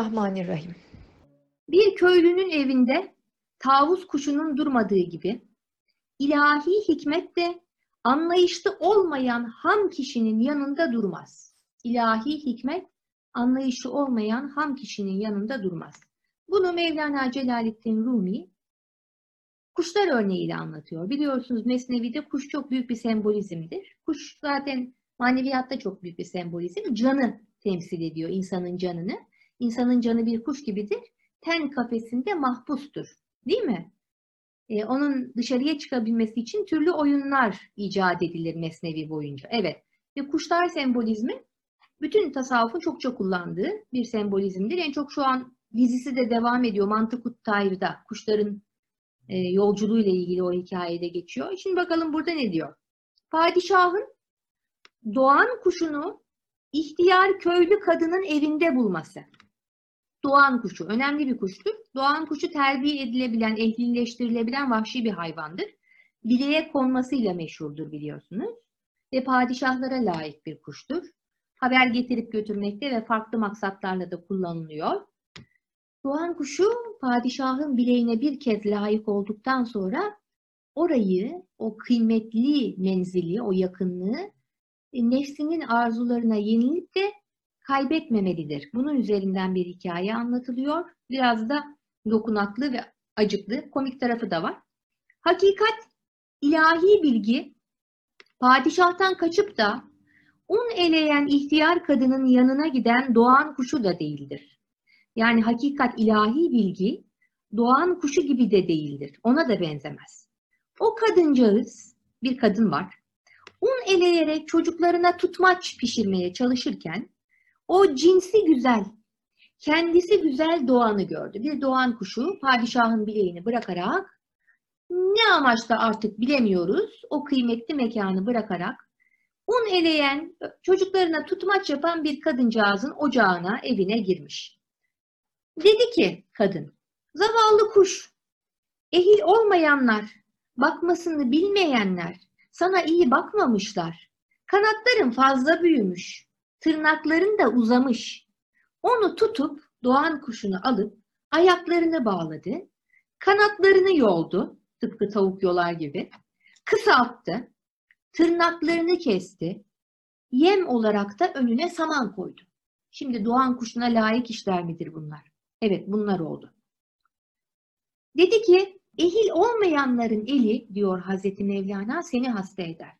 Bismillahirrahmanirrahim. Bir köylünün evinde tavus kuşunun durmadığı gibi ilahi hikmet de anlayışlı olmayan ham kişinin yanında durmaz. İlahi hikmet anlayışı olmayan ham kişinin yanında durmaz. Bunu Mevlana Celaleddin Rumi kuşlar örneğiyle anlatıyor. Biliyorsunuz Mesnevi'de kuş çok büyük bir sembolizmdir. Kuş zaten maneviyatta çok büyük bir sembolizm. Canı temsil ediyor insanın canını. İnsanın canı bir kuş gibidir. Ten kafesinde mahpustur. Değil mi? Ee, onun dışarıya çıkabilmesi için türlü oyunlar icat edilir Mesnevi boyunca. Evet. Ve kuşlar sembolizmi bütün tasavvufun çokça kullandığı bir sembolizmdir. En çok şu an dizisi de devam ediyor. Mantıkut Tayr'da kuşların e, yolculuğuyla ilgili o hikayede geçiyor. Şimdi bakalım burada ne diyor? Padişahın doğan kuşunu ihtiyar köylü kadının evinde bulması. Doğan kuşu önemli bir kuştur. Doğan kuşu terbiye edilebilen, ehlileştirilebilen vahşi bir hayvandır. Bileğe konmasıyla meşhurdur biliyorsunuz. Ve padişahlara layık bir kuştur. Haber getirip götürmekte ve farklı maksatlarla da kullanılıyor. Doğan kuşu padişahın bileğine bir kez layık olduktan sonra orayı, o kıymetli menzili, o yakınlığı e, nefsinin arzularına yenilip de kaybetmemelidir. Bunun üzerinden bir hikaye anlatılıyor. Biraz da dokunaklı ve acıklı, komik tarafı da var. Hakikat, ilahi bilgi, padişahtan kaçıp da un eleyen ihtiyar kadının yanına giden doğan kuşu da değildir. Yani hakikat ilahi bilgi doğan kuşu gibi de değildir. Ona da benzemez. O kadıncağız, bir kadın var, un eleyerek çocuklarına tutmaç pişirmeye çalışırken o cinsi güzel, kendisi güzel doğanı gördü. Bir doğan kuşu padişahın bileğini bırakarak ne amaçla artık bilemiyoruz o kıymetli mekanı bırakarak un eleyen, çocuklarına tutmaç yapan bir kadıncağızın ocağına, evine girmiş. Dedi ki kadın, zavallı kuş, ehil olmayanlar, bakmasını bilmeyenler sana iyi bakmamışlar. Kanatların fazla büyümüş, tırnakların da uzamış. Onu tutup doğan kuşunu alıp ayaklarını bağladı, kanatlarını yoldu, tıpkı tavuk yolar gibi, kısalttı, tırnaklarını kesti, yem olarak da önüne saman koydu. Şimdi doğan kuşuna layık işler midir bunlar? Evet bunlar oldu. Dedi ki ehil olmayanların eli diyor Hazreti Mevlana seni hasta eder.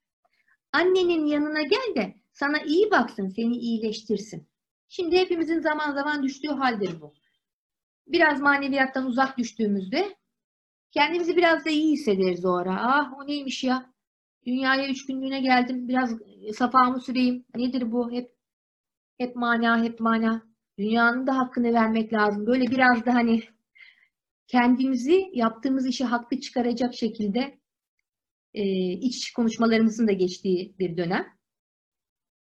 Annenin yanına gel de sana iyi baksın, seni iyileştirsin. Şimdi hepimizin zaman zaman düştüğü haldir bu. Biraz maneviyattan uzak düştüğümüzde kendimizi biraz da iyi hissederiz o ara. Ah o neymiş ya? Dünyaya üç günlüğüne geldim. Biraz safamı süreyim. Nedir bu? Hep hep mana, hep mana. Dünyanın da hakkını vermek lazım. Böyle biraz da hani kendimizi yaptığımız işi haklı çıkaracak şekilde e, iç konuşmalarımızın da geçtiği bir dönem.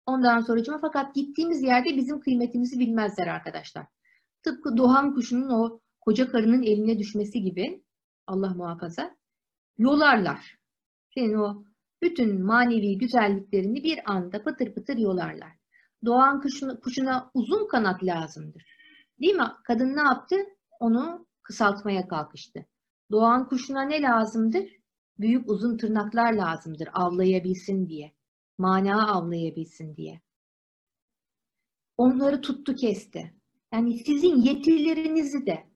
Ondan sonra fakat gittiğimiz yerde bizim kıymetimizi bilmezler arkadaşlar. Tıpkı doğan kuşunun o koca karının eline düşmesi gibi Allah muhafaza yolarlar. Senin o bütün manevi güzelliklerini bir anda pıtır pıtır yolarlar. Doğan kuşuna, kuşuna uzun kanat lazımdır. Değil mi? Kadın ne yaptı? Onu kısaltmaya kalkıştı. Doğan kuşuna ne lazımdır? Büyük uzun tırnaklar lazımdır avlayabilsin diye. Mana avlayabilsin diye. Onları tuttu kesti. Yani sizin yetilerinizi de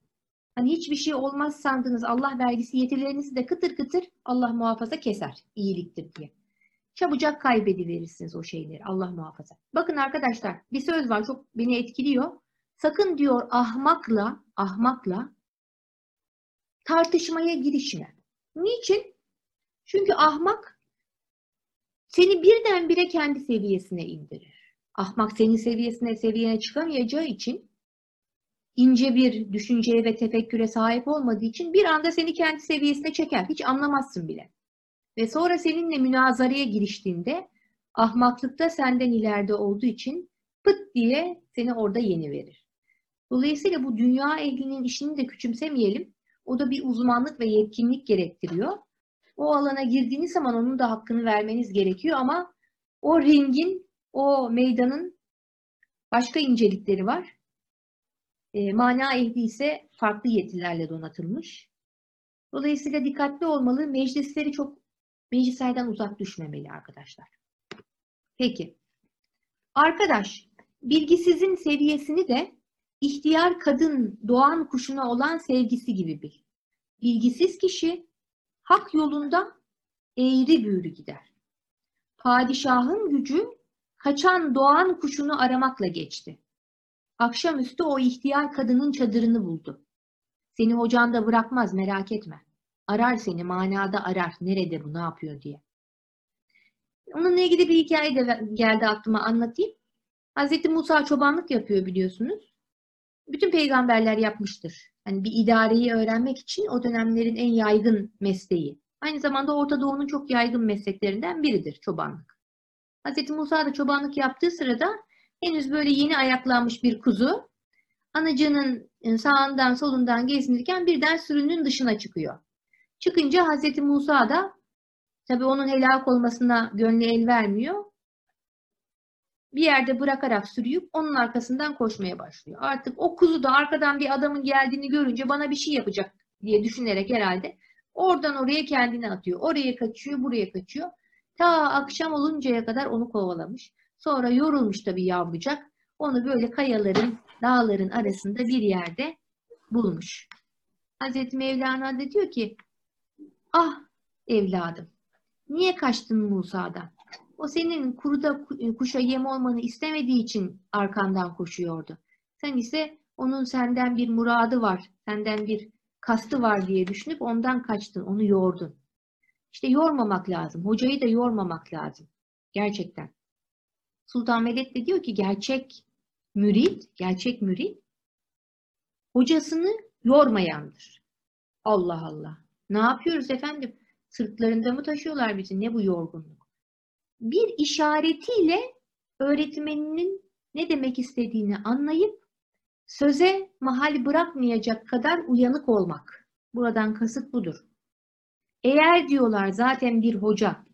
hani hiçbir şey olmaz sandınız Allah vergisi yetilerinizi de kıtır kıtır Allah muhafaza keser iyiliktir diye. Çabucak kaybediverirsiniz o şeyleri. Allah muhafaza. Bakın arkadaşlar bir söz var çok beni etkiliyor. Sakın diyor ahmakla, ahmakla tartışmaya girişme. Niçin? Çünkü ahmak seni birdenbire kendi seviyesine indirir. Ahmak senin seviyesine, seviyene çıkamayacağı için ince bir düşünceye ve tefekküre sahip olmadığı için bir anda seni kendi seviyesine çeker. Hiç anlamazsın bile. Ve sonra seninle münazaraya giriştiğinde ahmaklıkta senden ileride olduğu için pıt diye seni orada yeni verir. Dolayısıyla bu dünya ehlinin işini de küçümsemeyelim. O da bir uzmanlık ve yetkinlik gerektiriyor. O alana girdiğiniz zaman onun da hakkını vermeniz gerekiyor ama o ringin, o meydanın başka incelikleri var. E, mana ehli ise farklı yetilerle donatılmış. Dolayısıyla dikkatli olmalı. Meclisleri çok meclislerden uzak düşmemeli arkadaşlar. Peki. Arkadaş, bilgisizin seviyesini de ihtiyar kadın doğan kuşuna olan sevgisi gibi bil. Bilgisiz kişi hak yolunda eğri büğrü gider. Padişahın gücü kaçan doğan kuşunu aramakla geçti. Akşamüstü o ihtiyar kadının çadırını buldu. Seni hocan da bırakmaz merak etme. Arar seni manada arar. Nerede bu ne yapıyor diye. Onunla ilgili bir hikaye de geldi aklıma anlatayım. Hazreti Musa çobanlık yapıyor biliyorsunuz. Bütün peygamberler yapmıştır. Hani bir idareyi öğrenmek için o dönemlerin en yaygın mesleği. Aynı zamanda Orta Doğu'nun çok yaygın mesleklerinden biridir çobanlık. Hazreti Musa da çobanlık yaptığı sırada henüz böyle yeni ayaklanmış bir kuzu anacının e, sağından solundan gezinirken birden sürünün dışına çıkıyor. Çıkınca Hazreti Musa da tabi onun helak olmasına gönlü el vermiyor. Bir yerde bırakarak sürüyüp onun arkasından koşmaya başlıyor. Artık o kuzu da arkadan bir adamın geldiğini görünce bana bir şey yapacak diye düşünerek herhalde oradan oraya kendini atıyor. Oraya kaçıyor, buraya kaçıyor. Ta akşam oluncaya kadar onu kovalamış. Sonra yorulmuş tabii yavrucak. Onu böyle kayaların, dağların arasında bir yerde bulmuş. Hazreti Mevlana da diyor ki Ah evladım niye kaçtın Musa'dan? O senin kuruda kuşa yem olmanı istemediği için arkandan koşuyordu. Sen ise onun senden bir muradı var, senden bir kastı var diye düşünüp ondan kaçtın, onu yordun. İşte yormamak lazım. Hocayı da yormamak lazım. Gerçekten. Sultan Veled de diyor ki gerçek mürit, gerçek mürit hocasını yormayandır. Allah Allah. Ne yapıyoruz efendim? Sırtlarında mı taşıyorlar bizi? Ne bu yorgunluk? Bir işaretiyle öğretmeninin ne demek istediğini anlayıp söze mahal bırakmayacak kadar uyanık olmak. Buradan kasıt budur. Eğer diyorlar zaten bir hoca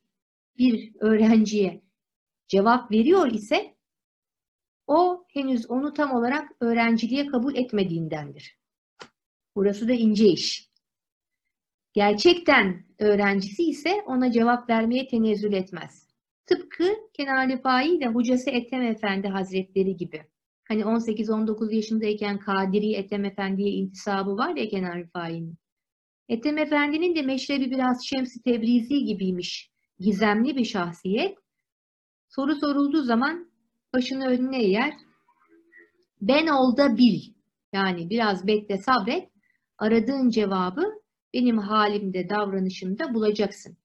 bir öğrenciye cevap veriyor ise o henüz onu tam olarak öğrenciliğe kabul etmediğindendir. Burası da ince iş. Gerçekten öğrencisi ise ona cevap vermeye tenezzül etmez. Tıpkı Kenan Fai ile hocası Ethem Efendi Hazretleri gibi. Hani 18-19 yaşındayken Kadiri Ethem Efendi'ye intisabı var ya Kenan Rifai'nin. Ethem Efendi'nin de meşrebi biraz Şems-i Tebrizi gibiymiş. Gizemli bir şahsiyet. Soru sorulduğu zaman başını önüne eğer. Ben ol da bil. Yani biraz bekle sabret. Aradığın cevabı benim halimde, davranışımda bulacaksın.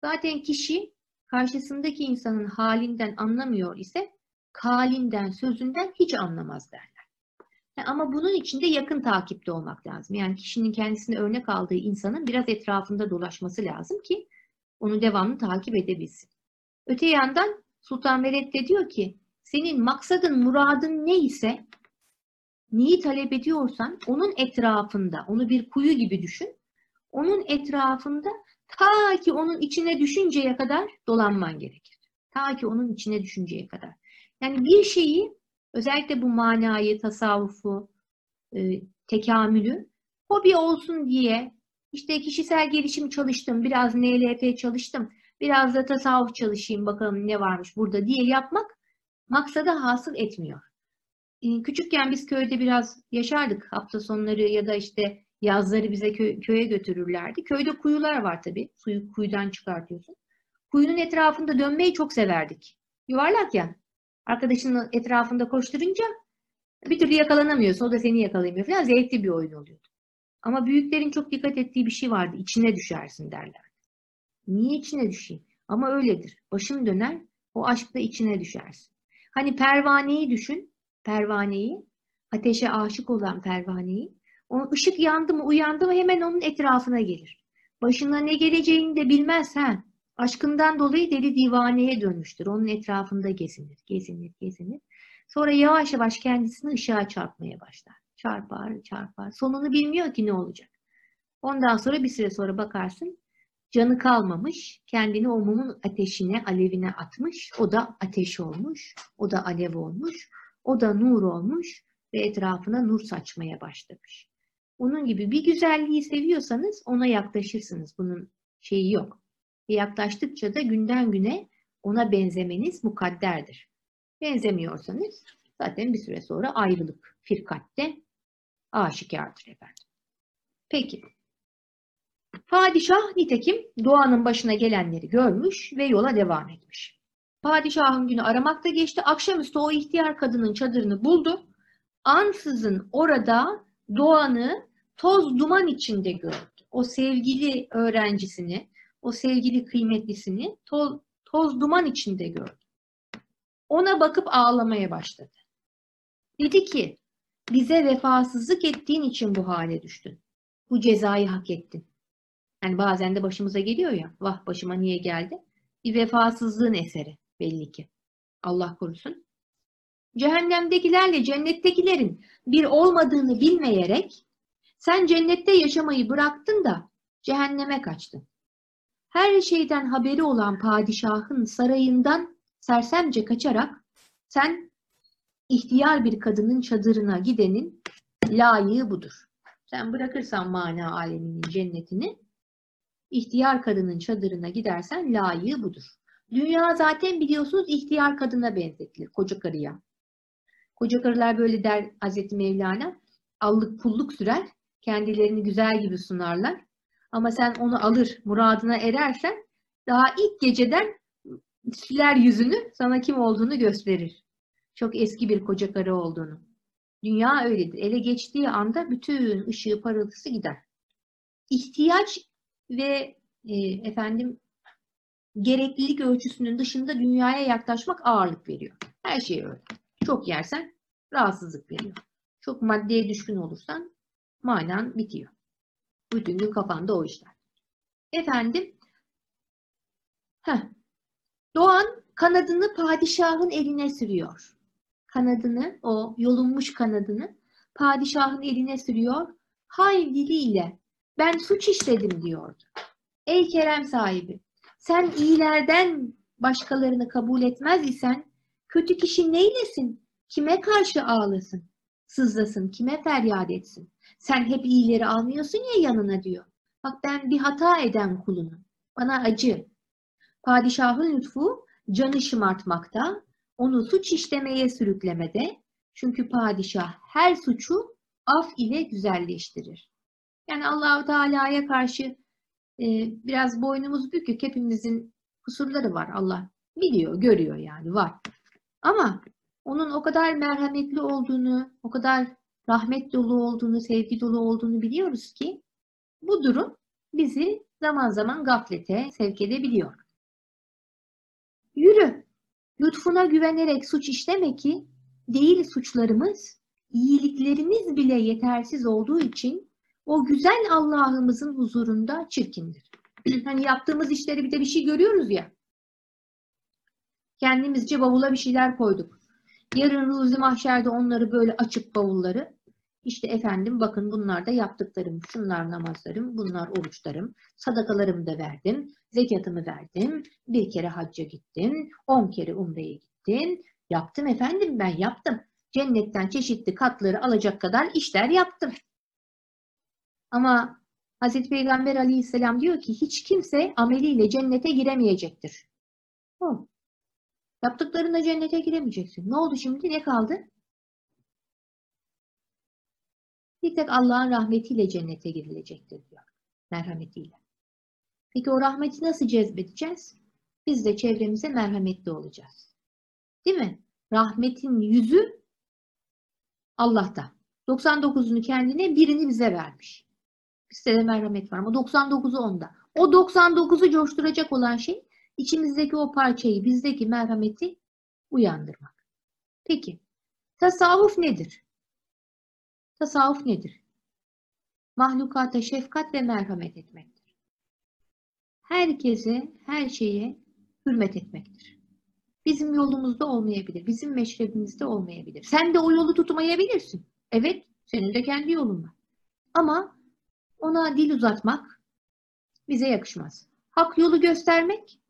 Zaten kişi karşısındaki insanın halinden anlamıyor ise kalinden, sözünden hiç anlamaz derler. Ama bunun için de yakın takipte olmak lazım. Yani kişinin kendisine örnek aldığı insanın biraz etrafında dolaşması lazım ki onu devamlı takip edebilsin. Öte yandan Sultan Veled de diyor ki senin maksadın, muradın neyse neyi talep ediyorsan onun etrafında, onu bir kuyu gibi düşün. Onun etrafında ta ki onun içine düşünceye kadar dolanman gerekir. Ta ki onun içine düşünceye kadar. Yani bir şeyi özellikle bu manayı, tasavvufu, e, tekamülü hobi olsun diye işte kişisel gelişim çalıştım, biraz NLP çalıştım, biraz da tasavvuf çalışayım bakalım ne varmış burada diye yapmak maksada hasıl etmiyor. E, küçükken biz köyde biraz yaşardık hafta sonları ya da işte yazları bize kö köye götürürlerdi. Köyde kuyular var tabii. Suyu kuyudan çıkartıyorsun. Kuyunun etrafında dönmeyi çok severdik. Yuvarlak ya. Arkadaşının etrafında koşturunca bir türlü yakalanamıyorsun. O da seni yakalayamıyor falan. Zevkli bir oyun oluyordu. Ama büyüklerin çok dikkat ettiği bir şey vardı. İçine düşersin derler. Niye içine düşeyim? Ama öyledir. Başın döner, o aşkla içine düşersin. Hani pervaneyi düşün, pervaneyi, ateşe aşık olan pervaneyi. O ışık yandı mı, uyandı mı hemen onun etrafına gelir. Başına ne geleceğini de bilmez ha. Aşkından dolayı deli divaneye dönmüştür. Onun etrafında gezinir, gezinir, gezinir. Sonra yavaş yavaş kendisini ışığa çarpmaya başlar. Çarpar, çarpar. Sonunu bilmiyor ki ne olacak. Ondan sonra bir süre sonra bakarsın canı kalmamış. Kendini o mumun ateşine, alevine atmış. O da ateş olmuş. O da alev olmuş. O da nur olmuş. ve etrafına nur saçmaya başlamış. Onun gibi bir güzelliği seviyorsanız ona yaklaşırsınız. Bunun şeyi yok. Ve yaklaştıkça da günden güne ona benzemeniz mukadderdir. Benzemiyorsanız zaten bir süre sonra ayrılık firkatte aşikardır efendim. Peki. Padişah nitekim doğanın başına gelenleri görmüş ve yola devam etmiş. Padişahın günü aramakta geçti. Akşamüstü o ihtiyar kadının çadırını buldu. Ansızın orada Doğan'ı toz duman içinde gördü. O sevgili öğrencisini, o sevgili kıymetlisini toz, toz duman içinde gördü. Ona bakıp ağlamaya başladı. Dedi ki, bize vefasızlık ettiğin için bu hale düştün. Bu cezayı hak ettin. Yani bazen de başımıza geliyor ya, vah başıma niye geldi? Bir vefasızlığın eseri belli ki. Allah korusun. Cehennemdekilerle cennettekilerin bir olmadığını bilmeyerek sen cennette yaşamayı bıraktın da cehenneme kaçtın. Her şeyden haberi olan padişahın sarayından sersemce kaçarak sen ihtiyar bir kadının çadırına gidenin layığı budur. Sen bırakırsan mana aleminin cennetini, ihtiyar kadının çadırına gidersen layığı budur. Dünya zaten biliyorsunuz ihtiyar kadına benzetilir, koca karıya. Koca karılar böyle der Hazreti Mevlana, allık pulluk sürer, kendilerini güzel gibi sunarlar. Ama sen onu alır, muradına erersen daha ilk geceden siler yüzünü, sana kim olduğunu gösterir. Çok eski bir koca karı olduğunu. Dünya öyledir. Ele geçtiği anda bütün ışığı parıltısı gider. İhtiyaç ve e, efendim gereklilik ölçüsünün dışında dünyaya yaklaşmak ağırlık veriyor. Her şey öyle. Çok yersen rahatsızlık veriyor. Çok maddeye düşkün olursan manan bitiyor. Bütün gün kafanda o işler. Efendim, heh, Doğan kanadını padişahın eline sürüyor. Kanadını, o yolunmuş kanadını padişahın eline sürüyor. Hay diliyle ben suç işledim diyordu. Ey kerem sahibi, sen iyilerden başkalarını kabul etmez isen kötü kişi neylesin? Kime karşı ağlasın? Sızlasın, kime feryat etsin? Sen hep iyileri almıyorsun ya yanına diyor. Bak ben bir hata eden kulunum. Bana acı. Padişahın lütfu canı şımartmakta, onu suç işlemeye sürüklemede. Çünkü padişah her suçu af ile güzelleştirir. Yani Allahu Teala'ya karşı e, biraz boynumuz bükük. Hepimizin kusurları var. Allah biliyor, görüyor yani var. Ama onun o kadar merhametli olduğunu, o kadar rahmet dolu olduğunu, sevgi dolu olduğunu biliyoruz ki bu durum bizi zaman zaman gaflete sevk edebiliyor. Yürü, lütfuna güvenerek suç işleme ki değil suçlarımız, iyiliklerimiz bile yetersiz olduğu için o güzel Allah'ımızın huzurunda çirkindir. hani yaptığımız işleri bir de bir şey görüyoruz ya. Kendimizce bavula bir şeyler koyduk. Yarın ruzi mahşerde onları böyle açıp bavulları işte efendim bakın bunlar da yaptıklarım, şunlar namazlarım, bunlar oruçlarım, sadakalarımı da verdim, zekatımı verdim, bir kere hacca gittim, on kere umreye gittim. Yaptım efendim ben yaptım. Cennetten çeşitli katları alacak kadar işler yaptım. Ama Hazreti Peygamber aleyhisselam diyor ki hiç kimse ameliyle cennete giremeyecektir. Oh. Yaptıklarında cennete giremeyeceksin. Ne oldu şimdi? Ne kaldı? Bir tek Allah'ın rahmetiyle cennete girilecektir diyor. Merhametiyle. Peki o rahmeti nasıl cezbedeceğiz? Biz de çevremize merhametli olacağız. Değil mi? Rahmetin yüzü Allah'ta. 99'unu kendine, birini bize vermiş. Bizde de merhamet var ama 99'u onda. O 99'u coşturacak olan şey içimizdeki o parçayı, bizdeki merhameti uyandırmak. Peki, tasavvuf nedir? Tasavvuf nedir? Mahlukata şefkat ve merhamet etmektir. Herkese, her şeye hürmet etmektir. Bizim yolumuzda olmayabilir, bizim meşrebimizde olmayabilir. Sen de o yolu tutmayabilirsin. Evet, senin de kendi yolun var. Ama ona dil uzatmak bize yakışmaz. Hak yolu göstermek,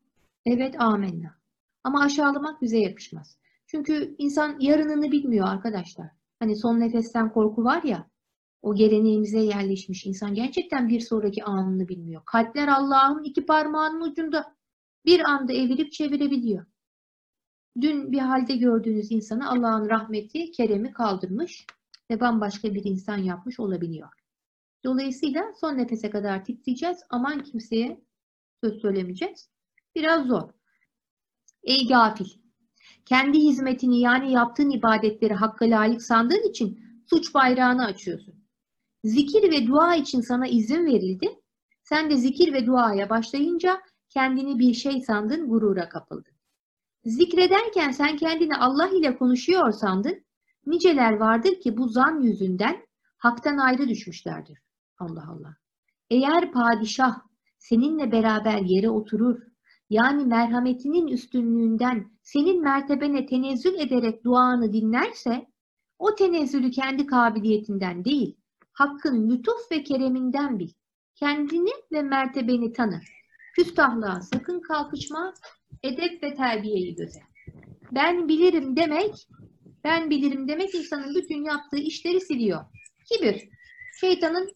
evet amenna. Ama aşağılamak bize yakışmaz. Çünkü insan yarınını bilmiyor arkadaşlar. Hani son nefesten korku var ya, o geleneğimize yerleşmiş. İnsan gerçekten bir sonraki anını bilmiyor. Kalpler Allah'ın iki parmağının ucunda. Bir anda evirip çevirebiliyor. Dün bir halde gördüğünüz insanı Allah'ın rahmeti, keremi kaldırmış ve bambaşka bir insan yapmış olabiliyor. Dolayısıyla son nefese kadar titreyeceğiz. Aman kimseye söz söylemeyeceğiz. Biraz zor. Ey gafil! Kendi hizmetini yani yaptığın ibadetleri hakka layık sandığın için suç bayrağını açıyorsun. Zikir ve dua için sana izin verildi. Sen de zikir ve duaya başlayınca kendini bir şey sandın, gurura kapıldın. Zikrederken sen kendini Allah ile konuşuyor sandın. Niceler vardır ki bu zan yüzünden haktan ayrı düşmüşlerdir. Allah Allah. Eğer padişah seninle beraber yere oturur, yani merhametinin üstünlüğünden senin mertebene tenezzül ederek duanı dinlerse, o tenezzülü kendi kabiliyetinden değil, Hakkın lütuf ve kereminden bil. Kendini ve mertebeni tanı. Küstahlığa sakın kalkışma, edep ve terbiyeyi göze. Ben bilirim demek, ben bilirim demek insanın bütün yaptığı işleri siliyor. Kibir, şeytanın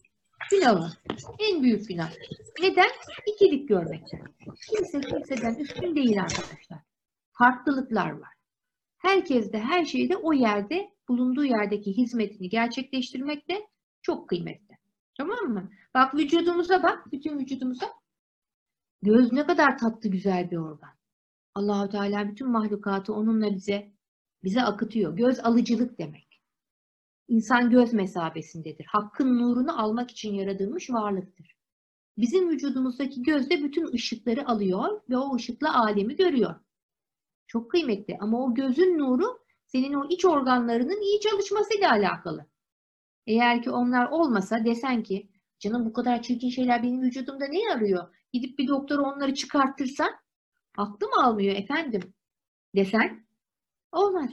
günahı, en büyük günah. Neden? İkilik görmekten. Kimse kimseden üstün değil arkadaşlar. Farklılıklar var. Herkes de her şeyde o yerde, bulunduğu yerdeki hizmetini gerçekleştirmekte çok kıymetli. Tamam mı? Bak vücudumuza bak, bütün vücudumuza. Göz ne kadar tatlı güzel bir organ. Allahu Teala bütün mahlukatı onunla bize bize akıtıyor. Göz alıcılık demek. İnsan göz mesabesindedir. Hakkın nurunu almak için yaratılmış varlıktır. Bizim vücudumuzdaki göz de bütün ışıkları alıyor ve o ışıkla alemi görüyor. Çok kıymetli ama o gözün nuru senin o iç organlarının iyi çalışmasıyla alakalı. Eğer ki onlar olmasa desen ki canım bu kadar çirkin şeyler benim vücudumda ne arıyor? Gidip bir doktora onları çıkartırsan aklım almıyor efendim desen olmaz.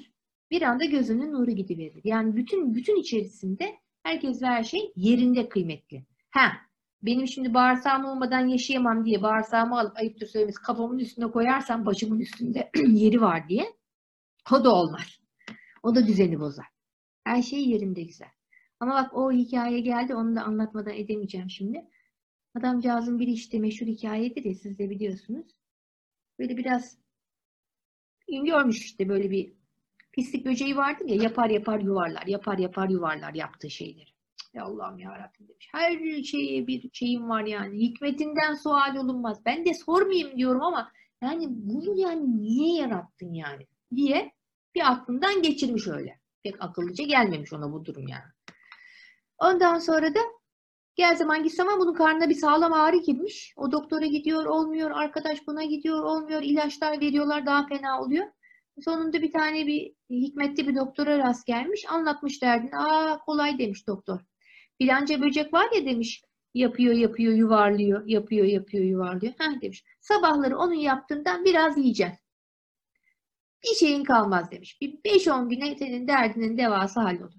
Bir anda gözünün nuru gidiverir. Yani bütün bütün içerisinde herkes ve her şey yerinde kıymetli. Ha, benim şimdi bağırsağım olmadan yaşayamam diye bağırsağımı alıp ayıptır söylemesi kafamın üstüne koyarsam başımın üstünde yeri var diye o da olmaz. O da düzeni bozar. Her şey yerinde güzel. Ama bak o hikaye geldi onu da anlatmadan edemeyeceğim şimdi. Adamcağızın biri işte meşhur hikayedir ya siz de biliyorsunuz. Böyle biraz görmüş işte böyle bir pislik böceği vardı ya yapar yapar yuvarlar, yapar yapar yuvarlar yaptığı şeyleri. Ya Allah'ım ya Rabbim demiş. Her şeye bir şeyim var yani. Hikmetinden sual olunmaz. Ben de sormayayım diyorum ama yani bunu yani niye yarattın yani diye bir aklından geçirmiş öyle. Pek akıllıca gelmemiş ona bu durum yani. Ondan sonra da gel zaman git zaman bunun karnına bir sağlam ağrı girmiş. O doktora gidiyor olmuyor, arkadaş buna gidiyor olmuyor, ilaçlar veriyorlar daha fena oluyor. Sonunda bir tane bir hikmetli bir doktora rast gelmiş. Anlatmış derdini. Aa kolay demiş doktor. Filanca böcek var ya demiş. Yapıyor yapıyor yuvarlıyor. Yapıyor yapıyor yuvarlıyor. Heh demiş. Sabahları onun yaptığından biraz yiyeceksin. Bir şeyin kalmaz demiş. Bir 5-10 güne senin derdinin devası hallolur.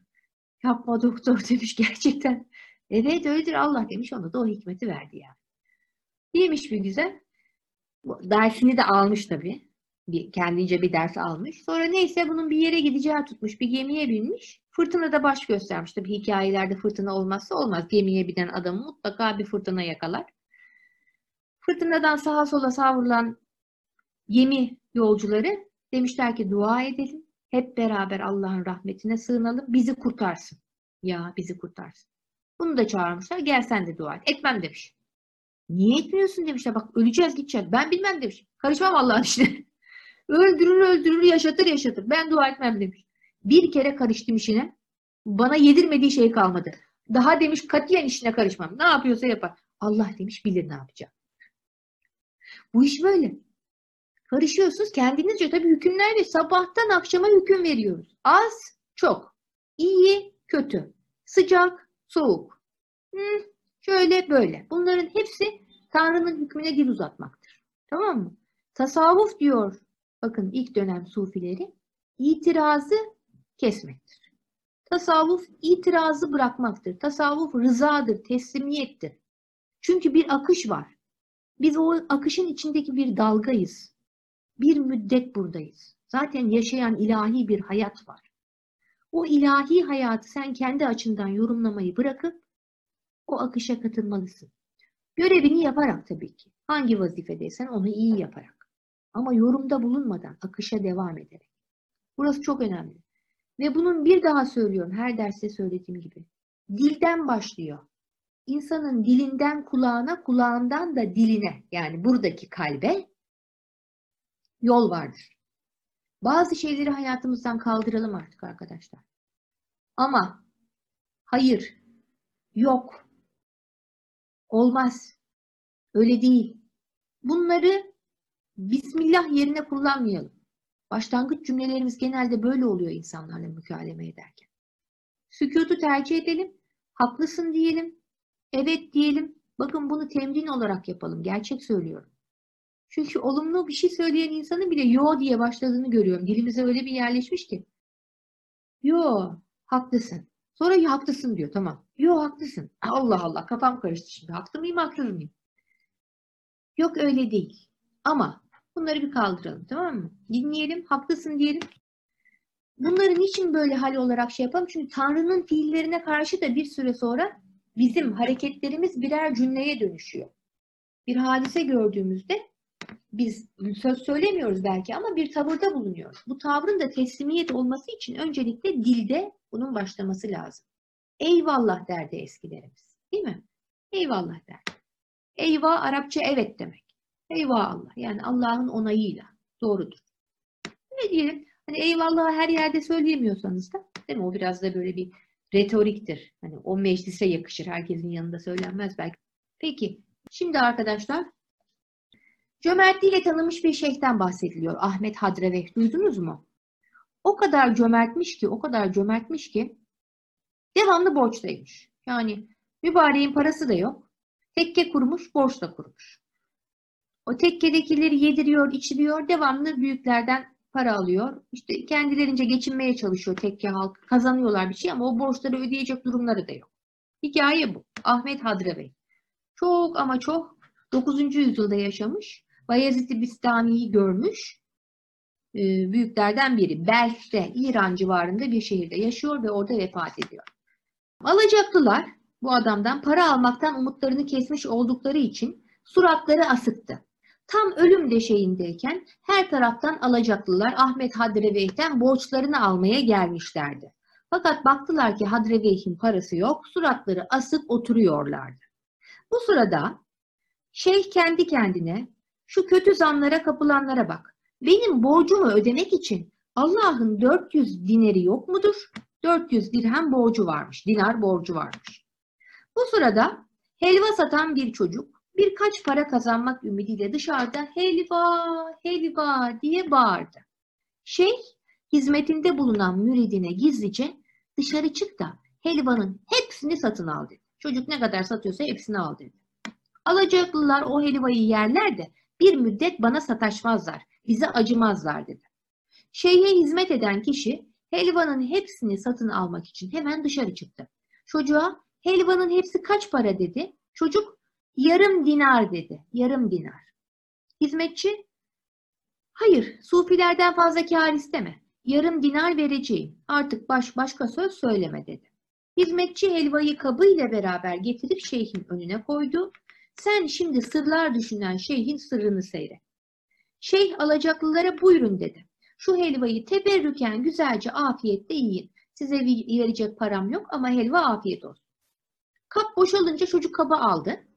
Yapma doktor demiş gerçekten. Evet öyledir Allah demiş ona da o hikmeti verdi yani. Yemiş bir güzel. Dersini de almış tabii. Bir, kendince bir ders almış. Sonra neyse bunun bir yere gideceği tutmuş. Bir gemiye binmiş. Fırtına da baş göstermiş. Tabii hikayelerde fırtına olmazsa olmaz. Gemiye binen adamı mutlaka bir fırtına yakalar. Fırtınadan sağa sola savrulan gemi yolcuları demişler ki dua edelim. Hep beraber Allah'ın rahmetine sığınalım. Bizi kurtarsın. Ya bizi kurtarsın. Bunu da çağırmışlar. Gel sen de dua et. Etmem demiş. Niye etmiyorsun demişler. Bak öleceğiz gideceğiz. Ben bilmem demiş. Karışmam Allah'ın işine. öldürür öldürür yaşatır yaşatır. Ben dua etmem demiş. Bir kere karıştım işine. Bana yedirmediği şey kalmadı. Daha demiş katiyen işine karışmam. Ne yapıyorsa yapar. Allah demiş bilir ne yapacak. Bu iş böyle. Karışıyorsunuz. Kendinizce tabii hükümler ve sabahtan akşama hüküm veriyoruz. Az, çok. iyi, kötü. Sıcak, soğuk. Hmm, şöyle böyle. Bunların hepsi Tanrı'nın hükmüne dil uzatmaktır. Tamam mı? Tasavvuf diyor, bakın ilk dönem sufileri, itirazı kesmektir. Tasavvuf itirazı bırakmaktır. Tasavvuf rızadır, teslimiyettir. Çünkü bir akış var. Biz o akışın içindeki bir dalgayız. Bir müddet buradayız. Zaten yaşayan ilahi bir hayat var. O ilahi hayatı sen kendi açından yorumlamayı bırakıp o akışa katılmalısın. Görevini yaparak tabii ki. Hangi vazifedeysen onu iyi yaparak. Ama yorumda bulunmadan akışa devam ederek. Burası çok önemli. Ve bunun bir daha söylüyorum her derste söylediğim gibi. Dilden başlıyor. İnsanın dilinden kulağına, kulağından da diline yani buradaki kalbe yol vardır. Bazı şeyleri hayatımızdan kaldıralım artık arkadaşlar. Ama hayır, yok, olmaz, öyle değil. Bunları Bismillah yerine kullanmayalım. Başlangıç cümlelerimiz genelde böyle oluyor insanlarla mükالeme ederken. Sükutu tercih edelim, haklısın diyelim, evet diyelim. Bakın bunu temrin olarak yapalım, gerçek söylüyorum. Çünkü olumlu bir şey söyleyen insanın bile yo diye başladığını görüyorum. Dilimize öyle bir yerleşmiş ki. Yo, haklısın. Sonra ya haklısın diyor. Tamam. Yo haklısın. Allah Allah kafam karıştı şimdi. Haklı mıyım haksız mıyım? Yok öyle değil. Ama bunları bir kaldıralım tamam mı? Dinleyelim. Haklısın diyelim. Bunları niçin böyle hal olarak şey yapalım? Çünkü Tanrı'nın fiillerine karşı da bir süre sonra bizim hareketlerimiz birer cümleye dönüşüyor. Bir hadise gördüğümüzde biz söz söylemiyoruz belki ama bir tavırda bulunuyoruz. Bu tavrın da teslimiyet olması için öncelikle dilde bunun başlaması lazım. Eyvallah derdi eskilerimiz. Değil mi? Eyvallah der. Eyvah Arapça evet demek. Eyvah Allah. Yani Allah'ın onayıyla. Doğrudur. Ne diyelim? Hani eyvallahı her yerde söyleyemiyorsanız da değil mi? O biraz da böyle bir retoriktir. Hani o meclise yakışır. Herkesin yanında söylenmez belki. Peki. Şimdi arkadaşlar Cömertliğiyle tanınmış bir şeyhten bahsediliyor. Ahmet Hadreveh. Duydunuz mu? O kadar cömertmiş ki, o kadar cömertmiş ki devamlı borçtaymış. Yani mübareğin parası da yok. Tekke kurmuş, borç da kurmuş. O tekkedekileri yediriyor, içiriyor, devamlı büyüklerden para alıyor. İşte kendilerince geçinmeye çalışıyor tekke halk. Kazanıyorlar bir şey ama o borçları ödeyecek durumları da yok. Hikaye bu. Ahmet Hadrevey. Çok ama çok 9. yüzyılda yaşamış. Bayezid-i Bistami'yi görmüş. E, büyüklerden biri. Belk'te, İran civarında bir şehirde yaşıyor ve orada vefat ediyor. Alacaklılar bu adamdan para almaktan umutlarını kesmiş oldukları için suratları asıktı. Tam ölüm deşeğindeyken her taraftan alacaklılar Ahmet Hadreveyh'ten borçlarını almaya gelmişlerdi. Fakat baktılar ki Hadreveyh'in parası yok, suratları asık oturuyorlardı. Bu sırada şeyh kendi kendine şu kötü zanlara kapılanlara bak. Benim borcumu ödemek için Allah'ın 400 dineri yok mudur? 400 dirhem borcu varmış, dinar borcu varmış. Bu sırada helva satan bir çocuk birkaç para kazanmak ümidiyle dışarıda helva, helva diye bağırdı. Şeyh hizmetinde bulunan müridine gizlice dışarı çık da helvanın hepsini satın al dedi. Çocuk ne kadar satıyorsa hepsini al dedi. Alacaklılar o helvayı yerler de bir müddet bana sataşmazlar, bize acımazlar dedi. Şeyhe hizmet eden kişi helvanın hepsini satın almak için hemen dışarı çıktı. Çocuğa helvanın hepsi kaç para dedi. Çocuk yarım dinar dedi. Yarım dinar. Hizmetçi hayır sufilerden fazla kar isteme. Yarım dinar vereceğim. Artık baş başka söz söyleme dedi. Hizmetçi helvayı kabıyla beraber getirip şeyhin önüne koydu sen şimdi sırlar düşünen şeyhin sırrını seyret. Şeyh alacaklılara buyurun dedi. Şu helvayı teberrüken güzelce afiyetle yiyin. Size verecek param yok ama helva afiyet olsun. Kap boşalınca çocuk kabı aldı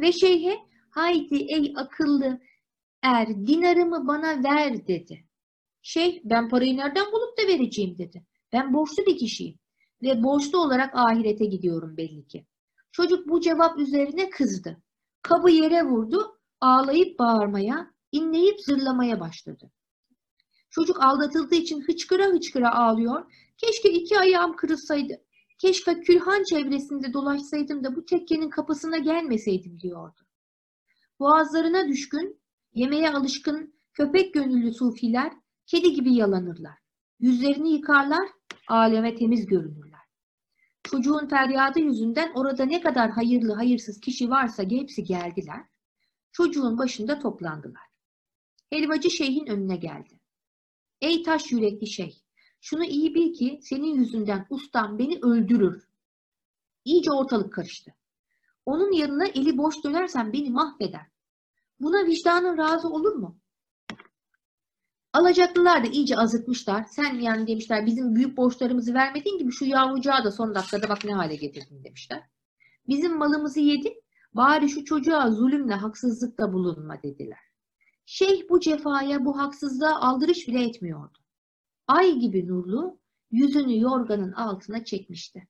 ve şeyhe haydi ey akıllı er dinarımı bana ver dedi. Şeyh ben parayı nereden bulup da vereceğim dedi. Ben borçlu bir kişiyim ve borçlu olarak ahirete gidiyorum belli ki. Çocuk bu cevap üzerine kızdı. Kabı yere vurdu, ağlayıp bağırmaya, inleyip zırlamaya başladı. Çocuk aldatıldığı için hıçkıra hıçkıra ağlıyor. Keşke iki ayağım kırılsaydı. Keşke külhan çevresinde dolaşsaydım da bu tekkenin kapısına gelmeseydim diyordu. Boğazlarına düşkün, yemeğe alışkın, köpek gönüllü sufiler kedi gibi yalanırlar. Yüzlerini yıkarlar, aleme temiz görünürler. Çocuğun feryadı yüzünden orada ne kadar hayırlı hayırsız kişi varsa hepsi geldiler. Çocuğun başında toplandılar. Helvacı şeyhin önüne geldi. Ey taş yürekli şey, Şunu iyi bil ki senin yüzünden ustam beni öldürür. İyice ortalık karıştı. Onun yanına eli boş dönersem beni mahveder. Buna vicdanın razı olur mu? Alacaklılar da iyice azıtmışlar. Sen yani demişler bizim büyük borçlarımızı vermediğin gibi şu yavrucağı da son dakikada bak ne hale getirdin demişler. Bizim malımızı yedin, bari şu çocuğa zulümle haksızlıkta bulunma dediler. Şeyh bu cefaya, bu haksızlığa aldırış bile etmiyordu. Ay gibi nurlu yüzünü yorganın altına çekmişti.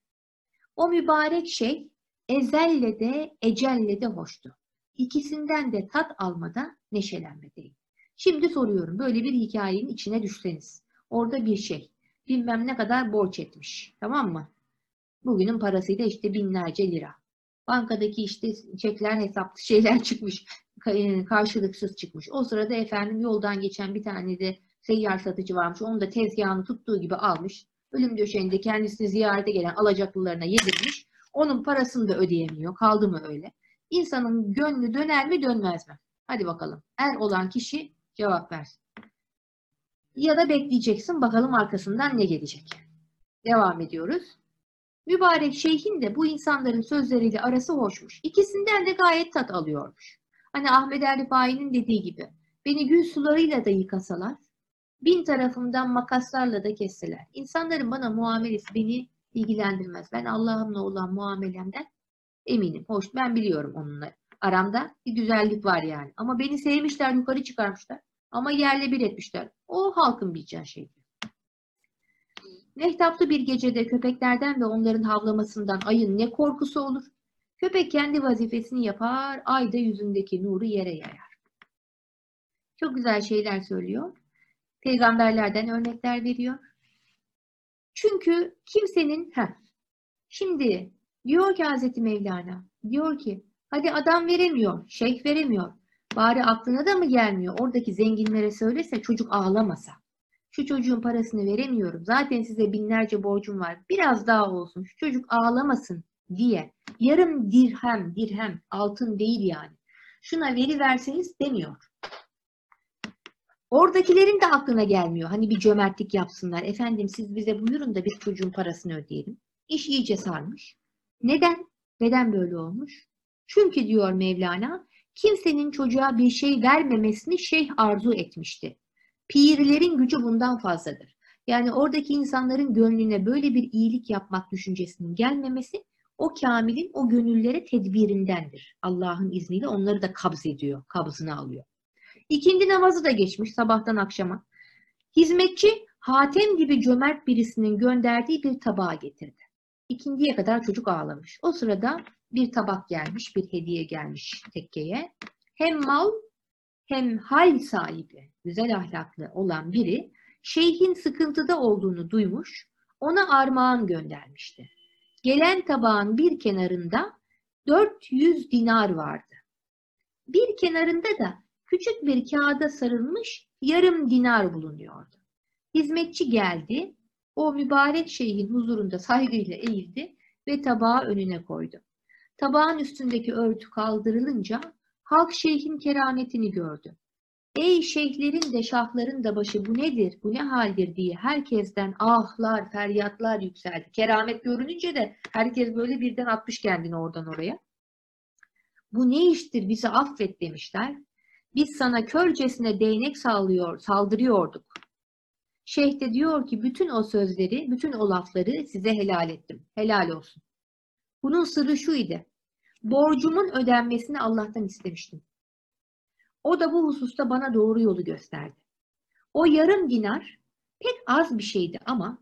O mübarek şey ezelle de ecelle de hoştu. İkisinden de tat almada neşelenmedeyim. Şimdi soruyorum böyle bir hikayenin içine düşseniz. Orada bir şey bilmem ne kadar borç etmiş tamam mı? Bugünün parasıyla işte binlerce lira. Bankadaki işte çekler hesaplı şeyler çıkmış. e, Karşılıksız çıkmış. O sırada efendim yoldan geçen bir tane de seyyar satıcı varmış. Onu da tezgahını tuttuğu gibi almış. Ölüm döşeğinde kendisini ziyarete gelen alacaklılarına yedirmiş. Onun parasını da ödeyemiyor. Kaldı mı öyle? İnsanın gönlü döner mi dönmez mi? Hadi bakalım. Er olan kişi cevap versin. Ya da bekleyeceksin bakalım arkasından ne gelecek. Devam ediyoruz. Mübarek şeyhin de bu insanların sözleriyle arası hoşmuş. İkisinden de gayet tat alıyormuş. Hani Ahmet Er Rifai'nin dediği gibi beni gül sularıyla da yıkasalar, bin tarafımdan makaslarla da kesseler. İnsanların bana muamelesi beni ilgilendirmez. Ben Allah'ımla olan muamelemden eminim. Hoş ben biliyorum onunla. Aramda bir güzellik var yani. Ama beni sevmişler, yukarı çıkarmışlar. Ama yerle bir etmişler. O halkın bileceği şey. Mehtaplı bir gecede köpeklerden ve onların havlamasından ayın ne korkusu olur? Köpek kendi vazifesini yapar, ay da yüzündeki nuru yere yayar. Çok güzel şeyler söylüyor. Peygamberlerden örnekler veriyor. Çünkü kimsenin, heh, şimdi diyor ki Hazreti Mevlana, diyor ki hadi adam veremiyor, şeyh veremiyor. Bari aklına da mı gelmiyor? Oradaki zenginlere söylese çocuk ağlamasa. Şu çocuğun parasını veremiyorum. Zaten size binlerce borcum var. Biraz daha olsun. Şu çocuk ağlamasın diye. Yarım dirhem, dirhem altın değil yani. Şuna veri verseniz demiyor. Oradakilerin de aklına gelmiyor. Hani bir cömertlik yapsınlar. Efendim siz bize buyurun da biz çocuğun parasını ödeyelim. İş iyice sarmış. Neden? Neden böyle olmuş? Çünkü diyor Mevlana, kimsenin çocuğa bir şey vermemesini şeyh arzu etmişti. Pirlerin gücü bundan fazladır. Yani oradaki insanların gönlüne böyle bir iyilik yapmak düşüncesinin gelmemesi o kamilin o gönüllere tedbirindendir. Allah'ın izniyle onları da kabz ediyor, kabzını alıyor. İkindi namazı da geçmiş sabahtan akşama. Hizmetçi Hatem gibi cömert birisinin gönderdiği bir tabağı getirdi. İkindiye kadar çocuk ağlamış. O sırada bir tabak gelmiş, bir hediye gelmiş tekkeye. Hem mal hem hal sahibi, güzel ahlaklı olan biri şeyhin sıkıntıda olduğunu duymuş, ona armağan göndermişti. Gelen tabağın bir kenarında 400 dinar vardı. Bir kenarında da küçük bir kağıda sarılmış yarım dinar bulunuyordu. Hizmetçi geldi, o mübarek şeyhin huzurunda saygıyla eğildi ve tabağı önüne koydu. Tabağın üstündeki örtü kaldırılınca halk şeyhin kerametini gördü. Ey şeyhlerin de şahların da başı bu nedir, bu ne haldir diye herkesten ahlar, feryatlar yükseldi. Keramet görününce de herkes böyle birden atmış kendini oradan oraya. Bu ne iştir bizi affet demişler. Biz sana körcesine değnek sallıyor, saldırıyorduk. Şeyh de diyor ki bütün o sözleri, bütün o lafları size helal ettim. Helal olsun. Bunun sırrı şu idi. Borcumun ödenmesini Allah'tan istemiştim. O da bu hususta bana doğru yolu gösterdi. O yarım dinar pek az bir şeydi ama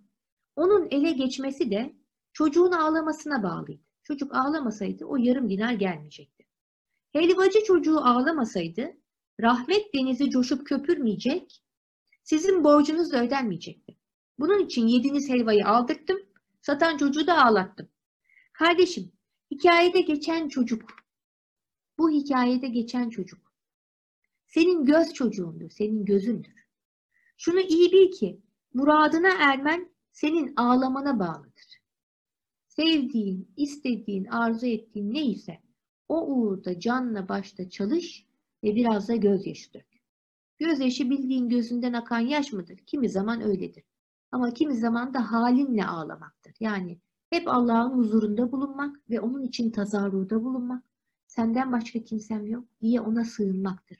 onun ele geçmesi de çocuğun ağlamasına bağlıydı. Çocuk ağlamasaydı o yarım dinar gelmeyecekti. Helvacı çocuğu ağlamasaydı rahmet denizi coşup köpürmeyecek, sizin borcunuz da ödenmeyecekti. Bunun için yediğiniz helvayı aldırttım, satan çocuğu da ağlattım. Kardeşim, hikayede geçen çocuk, bu hikayede geçen çocuk, senin göz çocuğundur, senin gözündür. Şunu iyi bil ki, muradına ermen senin ağlamana bağlıdır. Sevdiğin, istediğin, arzu ettiğin neyse, o uğurda canla başta çalış ve biraz da gözyaşı dök. Gözyaşı bildiğin gözünden akan yaş mıdır? Kimi zaman öyledir. Ama kimi zaman da halinle ağlamaktır. Yani hep Allah'ın huzurunda bulunmak ve onun için tazarruda bulunmak. Senden başka kimsem yok diye ona sığınmaktır.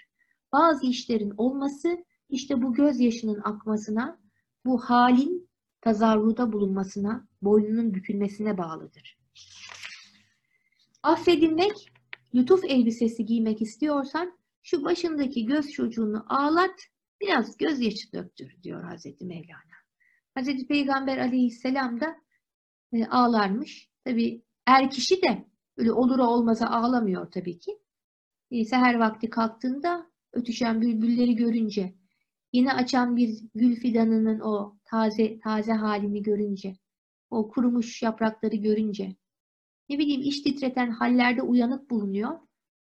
Bazı işlerin olması işte bu gözyaşının akmasına, bu halin tazarruda bulunmasına, boynunun bükülmesine bağlıdır. Affedilmek, lütuf elbisesi giymek istiyorsan şu başındaki göz çocuğunu ağlat, biraz gözyaşı döktür diyor Hazreti Mevlana. Hazreti Peygamber aleyhisselam da e, ağlarmış. Tabi er kişi de öyle olur olmaza ağlamıyor tabii ki. E, seher vakti kalktığında ötüşen bülbülleri görünce, yine açan bir gül fidanının o taze taze halini görünce, o kurumuş yaprakları görünce, ne bileyim iş titreten hallerde uyanık bulunuyor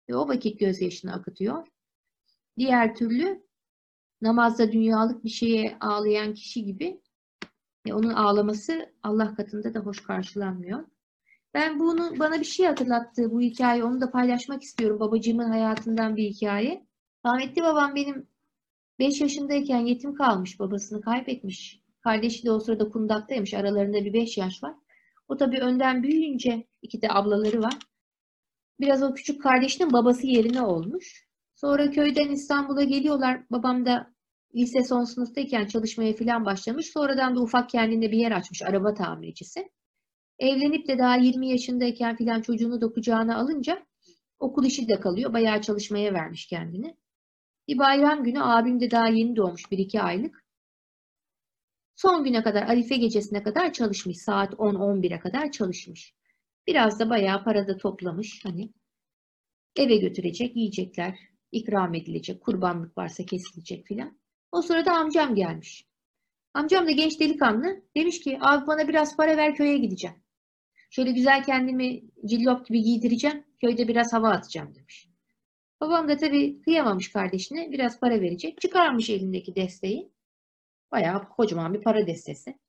ve o vakit gözyaşını akıtıyor. Diğer türlü namazda dünyalık bir şeye ağlayan kişi gibi e, onun ağlaması Allah katında da hoş karşılanmıyor. Ben bunu bana bir şey hatırlattı bu hikaye. Onu da paylaşmak istiyorum. Babacığımın hayatından bir hikaye. Rahmetli babam benim 5 yaşındayken yetim kalmış. Babasını kaybetmiş. Kardeşi de o sırada kundaktaymış. Aralarında bir 5 yaş var. O tabii önden büyüyünce iki de ablaları var. Biraz o küçük kardeşinin babası yerine olmuş. Sonra köyden İstanbul'a geliyorlar. Babam da lise son sınıftayken çalışmaya falan başlamış. Sonradan da ufak kendinde bir yer açmış. Araba tamircisi. Evlenip de daha 20 yaşındayken filan çocuğunu da kucağına alınca okul işi de kalıyor. Bayağı çalışmaya vermiş kendini. Bir bayram günü abim de daha yeni doğmuş 1-2 aylık. Son güne kadar Arife gecesine kadar çalışmış. Saat 10-11'e kadar çalışmış. Biraz da bayağı para da toplamış. Hani eve götürecek, yiyecekler, ikram edilecek, kurbanlık varsa kesilecek filan. O sırada amcam gelmiş. Amcam da genç delikanlı. Demiş ki abi bana biraz para ver köye gideceğim. Şöyle güzel kendimi cillop gibi giydireceğim. Köyde biraz hava atacağım demiş. Babam da tabii kıyamamış kardeşine. Biraz para verecek. Çıkarmış elindeki desteği. Bayağı kocaman bir para destesi.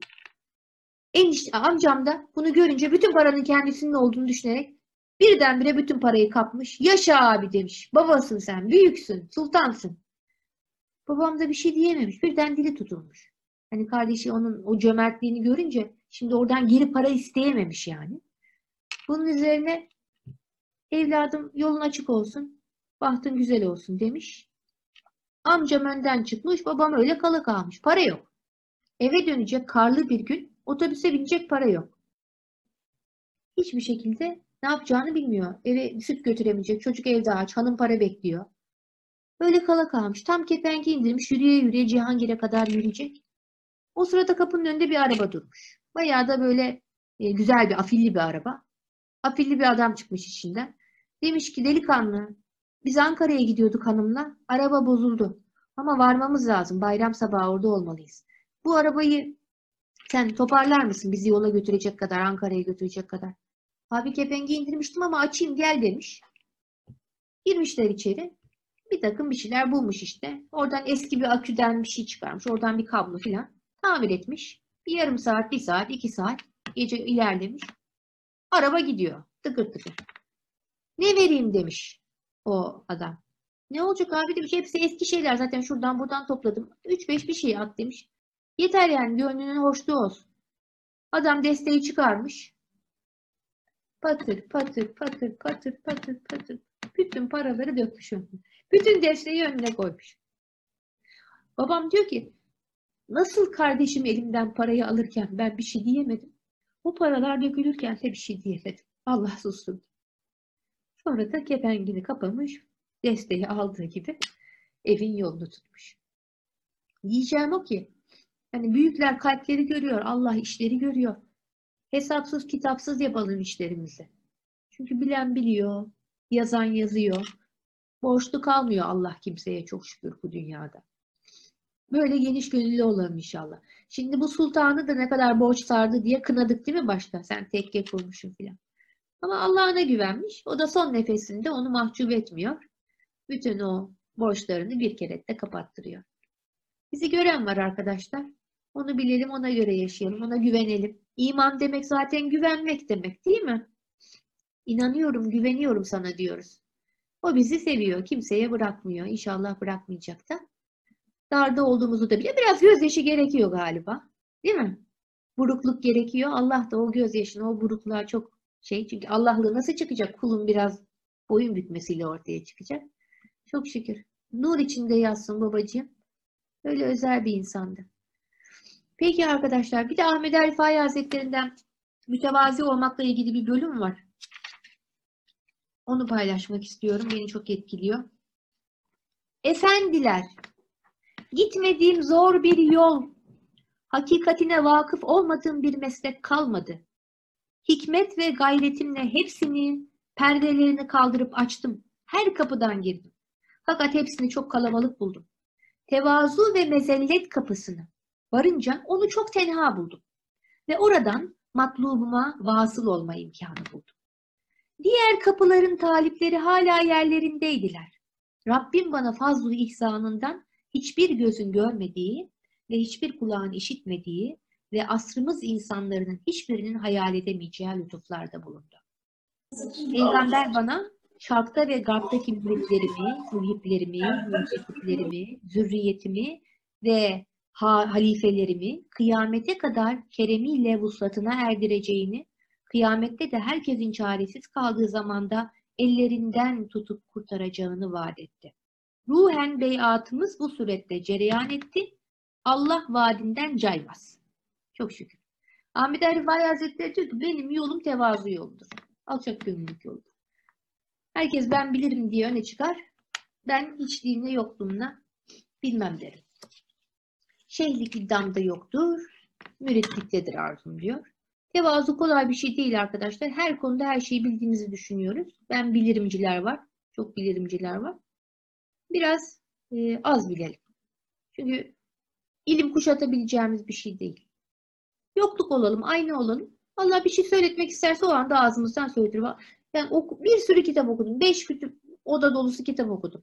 Enişte amcam da bunu görünce bütün paranın kendisinin olduğunu düşünerek birdenbire bütün parayı kapmış. Yaşa abi demiş. Babasın sen, büyüksün, sultansın. Babam da bir şey diyememiş. Birden dili tutulmuş. Hani kardeşi onun o cömertliğini görünce şimdi oradan geri para isteyememiş yani. Bunun üzerine evladım yolun açık olsun, bahtın güzel olsun demiş. Amcam önden çıkmış, babam öyle kala kalmış. Para yok. Eve dönecek karlı bir gün, otobüse binecek para yok. Hiçbir şekilde ne yapacağını bilmiyor. Eve süt götüremeyecek, çocuk evde aç, hanım para bekliyor. Böyle kala kalmış. Tam kepenki indirmiş, yürüye yürüye Cihangir'e kadar yürüyecek. O sırada kapının önünde bir araba durmuş. Bayağı da böyle e, güzel bir, afilli bir araba. Afilli bir adam çıkmış içinden. Demiş ki delikanlı, biz Ankara'ya gidiyorduk hanımla. Araba bozuldu. Ama varmamız lazım. Bayram sabahı orada olmalıyız. Bu arabayı sen toparlar mısın bizi yola götürecek kadar, Ankara'ya götürecek kadar? Abi kepengi indirmiştim ama açayım gel demiş. Girmişler içeri. Bir takım bir şeyler bulmuş işte. Oradan eski bir aküden bir şey çıkarmış. Oradan bir kablo filan. Tamir etmiş. Bir yarım saat, bir saat, iki saat gece ilerlemiş. Araba gidiyor. Tıkır tıkır. Ne vereyim demiş o adam. Ne olacak abi demiş. Hepsi eski şeyler. Zaten şuradan buradan topladım. 3-5 bir şey at demiş. Yeter yani gönlünün hoşluğu olsun. Adam desteği çıkarmış. Patır patır patır patır patır patır. Bütün paraları dökmüş önüne. Bütün desteği önüne koymuş. Babam diyor ki nasıl kardeşim elimden parayı alırken ben bir şey diyemedim. O paralar dökülürken de bir şey diyemedim. Allah susturdu. Sonra da kepengini kapamış, desteği aldığı gibi evin yolunu tutmuş. Diyeceğim o ki, hani büyükler kalpleri görüyor, Allah işleri görüyor. Hesapsız kitapsız yapalım işlerimizi. Çünkü bilen biliyor, yazan yazıyor. Borçlu kalmıyor Allah kimseye çok şükür bu dünyada. Böyle geniş gönüllü olalım inşallah. Şimdi bu sultanı da ne kadar borç sardı diye kınadık değil mi başta? Sen tekke kurmuşsun filan. Ama Allah'ına güvenmiş. O da son nefesinde onu mahcup etmiyor. Bütün o borçlarını bir kere de kapattırıyor. Bizi gören var arkadaşlar. Onu bilelim, ona göre yaşayalım, ona güvenelim. İman demek zaten güvenmek demek değil mi? İnanıyorum, güveniyorum sana diyoruz. O bizi seviyor, kimseye bırakmıyor. İnşallah bırakmayacak da. Darda olduğumuzu da bile biraz gözyaşı gerekiyor galiba. Değil mi? Burukluk gerekiyor. Allah da o gözyaşını, o burukluğa çok şey. Çünkü Allah'lığı nasıl çıkacak? Kulun biraz boyun bükmesiyle ortaya çıkacak. Çok şükür. Nur içinde yazsın babacığım. Öyle özel bir insandı. Peki arkadaşlar bir de Ahmet Rifai Hazretlerinden mütevazi olmakla ilgili bir bölüm var. Onu paylaşmak istiyorum. Beni çok etkiliyor. Efendiler, gitmediğim zor bir yol, hakikatine vakıf olmadığım bir meslek kalmadı. Hikmet ve gayretimle hepsini, perdelerini kaldırıp açtım. Her kapıdan girdim. Fakat hepsini çok kalabalık buldum. Tevazu ve mezellet kapısını varınca onu çok tenha buldum. Ve oradan matlubuma vasıl olma imkanı buldum. Diğer kapıların talipleri hala yerlerindeydiler. Rabbim bana fazl-ı ihsanından hiçbir gözün görmediği ve hiçbir kulağın işitmediği ve asrımız insanların hiçbirinin hayal edemeyeceği lütuflarda bulundu. Peygamber bana şarkta ve garptaki müritlerimi, muhiplerimi, müncekiplerimi, zürriyetimi ve ha halifelerimi kıyamete kadar keremiyle vuslatına erdireceğini, kıyamette de herkesin çaresiz kaldığı zamanda ellerinden tutup kurtaracağını vaat etti. Ruhen beyatımız bu surette cereyan etti. Allah vaadinden caymaz. Çok şükür. Ahmet Rifai Hazretleri diyor ki benim yolum tevazu yoludur. Alçak gönüllülük yoludur. Herkes ben bilirim diye öne çıkar. Ben hiçliğimle yokluğumla bilmem derim. Şeyhlik iddiamda yoktur. Müritliktedir arzum diyor. Tevazu kolay bir şey değil arkadaşlar. Her konuda her şeyi bildiğimizi düşünüyoruz. Ben bilirimciler var. Çok bilirimciler var. Biraz e, az bilelim. Çünkü ilim kuşatabileceğimiz bir şey değil. Yokluk olalım, aynı olalım. Allah bir şey söyletmek isterse o anda ağzımızdan söyletir. Yani oku, bir sürü kitap okudum. Beş kütüp, oda dolusu kitap okudum.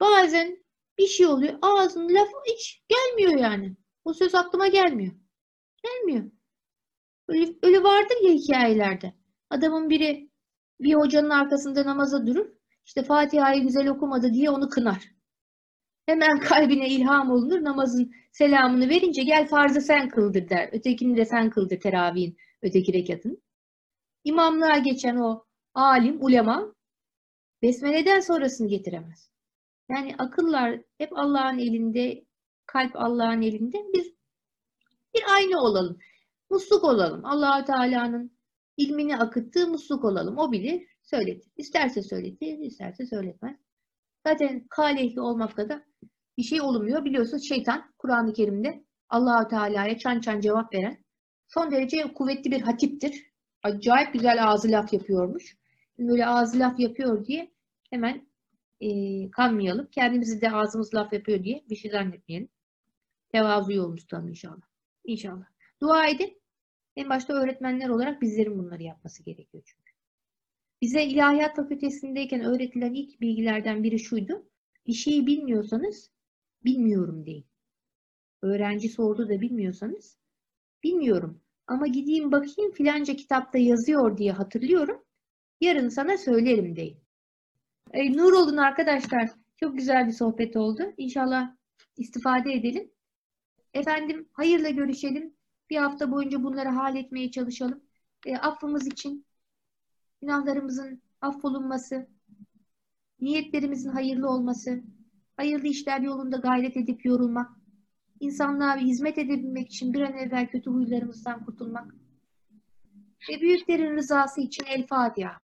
Bazen bir şey oluyor. Ağzının lafı hiç gelmiyor yani. O söz aklıma gelmiyor. Gelmiyor. Öyle, öyle vardır ya hikayelerde. Adamın biri bir hocanın arkasında namaza durur. İşte Fatiha'yı güzel okumadı diye onu kınar. Hemen kalbine ilham olunur. Namazın selamını verince gel farzı sen kıldır der. Ötekini de sen kıldır teravihin öteki rekatın. İmamlığa geçen o alim, ulema besmeleden sonrasını getiremez. Yani akıllar hep Allah'ın elinde, kalp Allah'ın elinde. Biz bir aynı olalım. Musluk olalım. allah Teala'nın ilmini akıttığı musluk olalım. O bilir, söyletir. İsterse söyletir, isterse söyletmez. Zaten kalehli olmakta da bir şey olmuyor. Biliyorsunuz şeytan Kur'an-ı Kerim'de allah Teala'ya çan çan cevap veren son derece kuvvetli bir hatiptir. Acayip güzel ağzı laf yapıyormuş. Böyle ağzı laf yapıyor diye hemen e, kanmayalım. Kendimizi de ağzımız laf yapıyor diye bir şey zannetmeyelim. Tevazu yolunu tutalım inşallah. İnşallah. Dua edin. En başta öğretmenler olarak bizlerin bunları yapması gerekiyor çünkü. Bize ilahiyat fakültesindeyken öğretilen ilk bilgilerden biri şuydu. Bir şeyi bilmiyorsanız bilmiyorum deyin. Öğrenci sordu da bilmiyorsanız bilmiyorum ama gideyim bakayım filanca kitapta yazıyor diye hatırlıyorum. Yarın sana söylerim deyin. E, nur olun arkadaşlar. Çok güzel bir sohbet oldu. İnşallah istifade edelim. Efendim hayırla görüşelim. Bir hafta boyunca bunları halletmeye çalışalım. E, affımız için, günahlarımızın affolunması, niyetlerimizin hayırlı olması, hayırlı işler yolunda gayret edip yorulmak, insanlığa hizmet edebilmek için bir an evvel kötü huylarımızdan kurtulmak ve büyüklerin rızası için El Fatiha.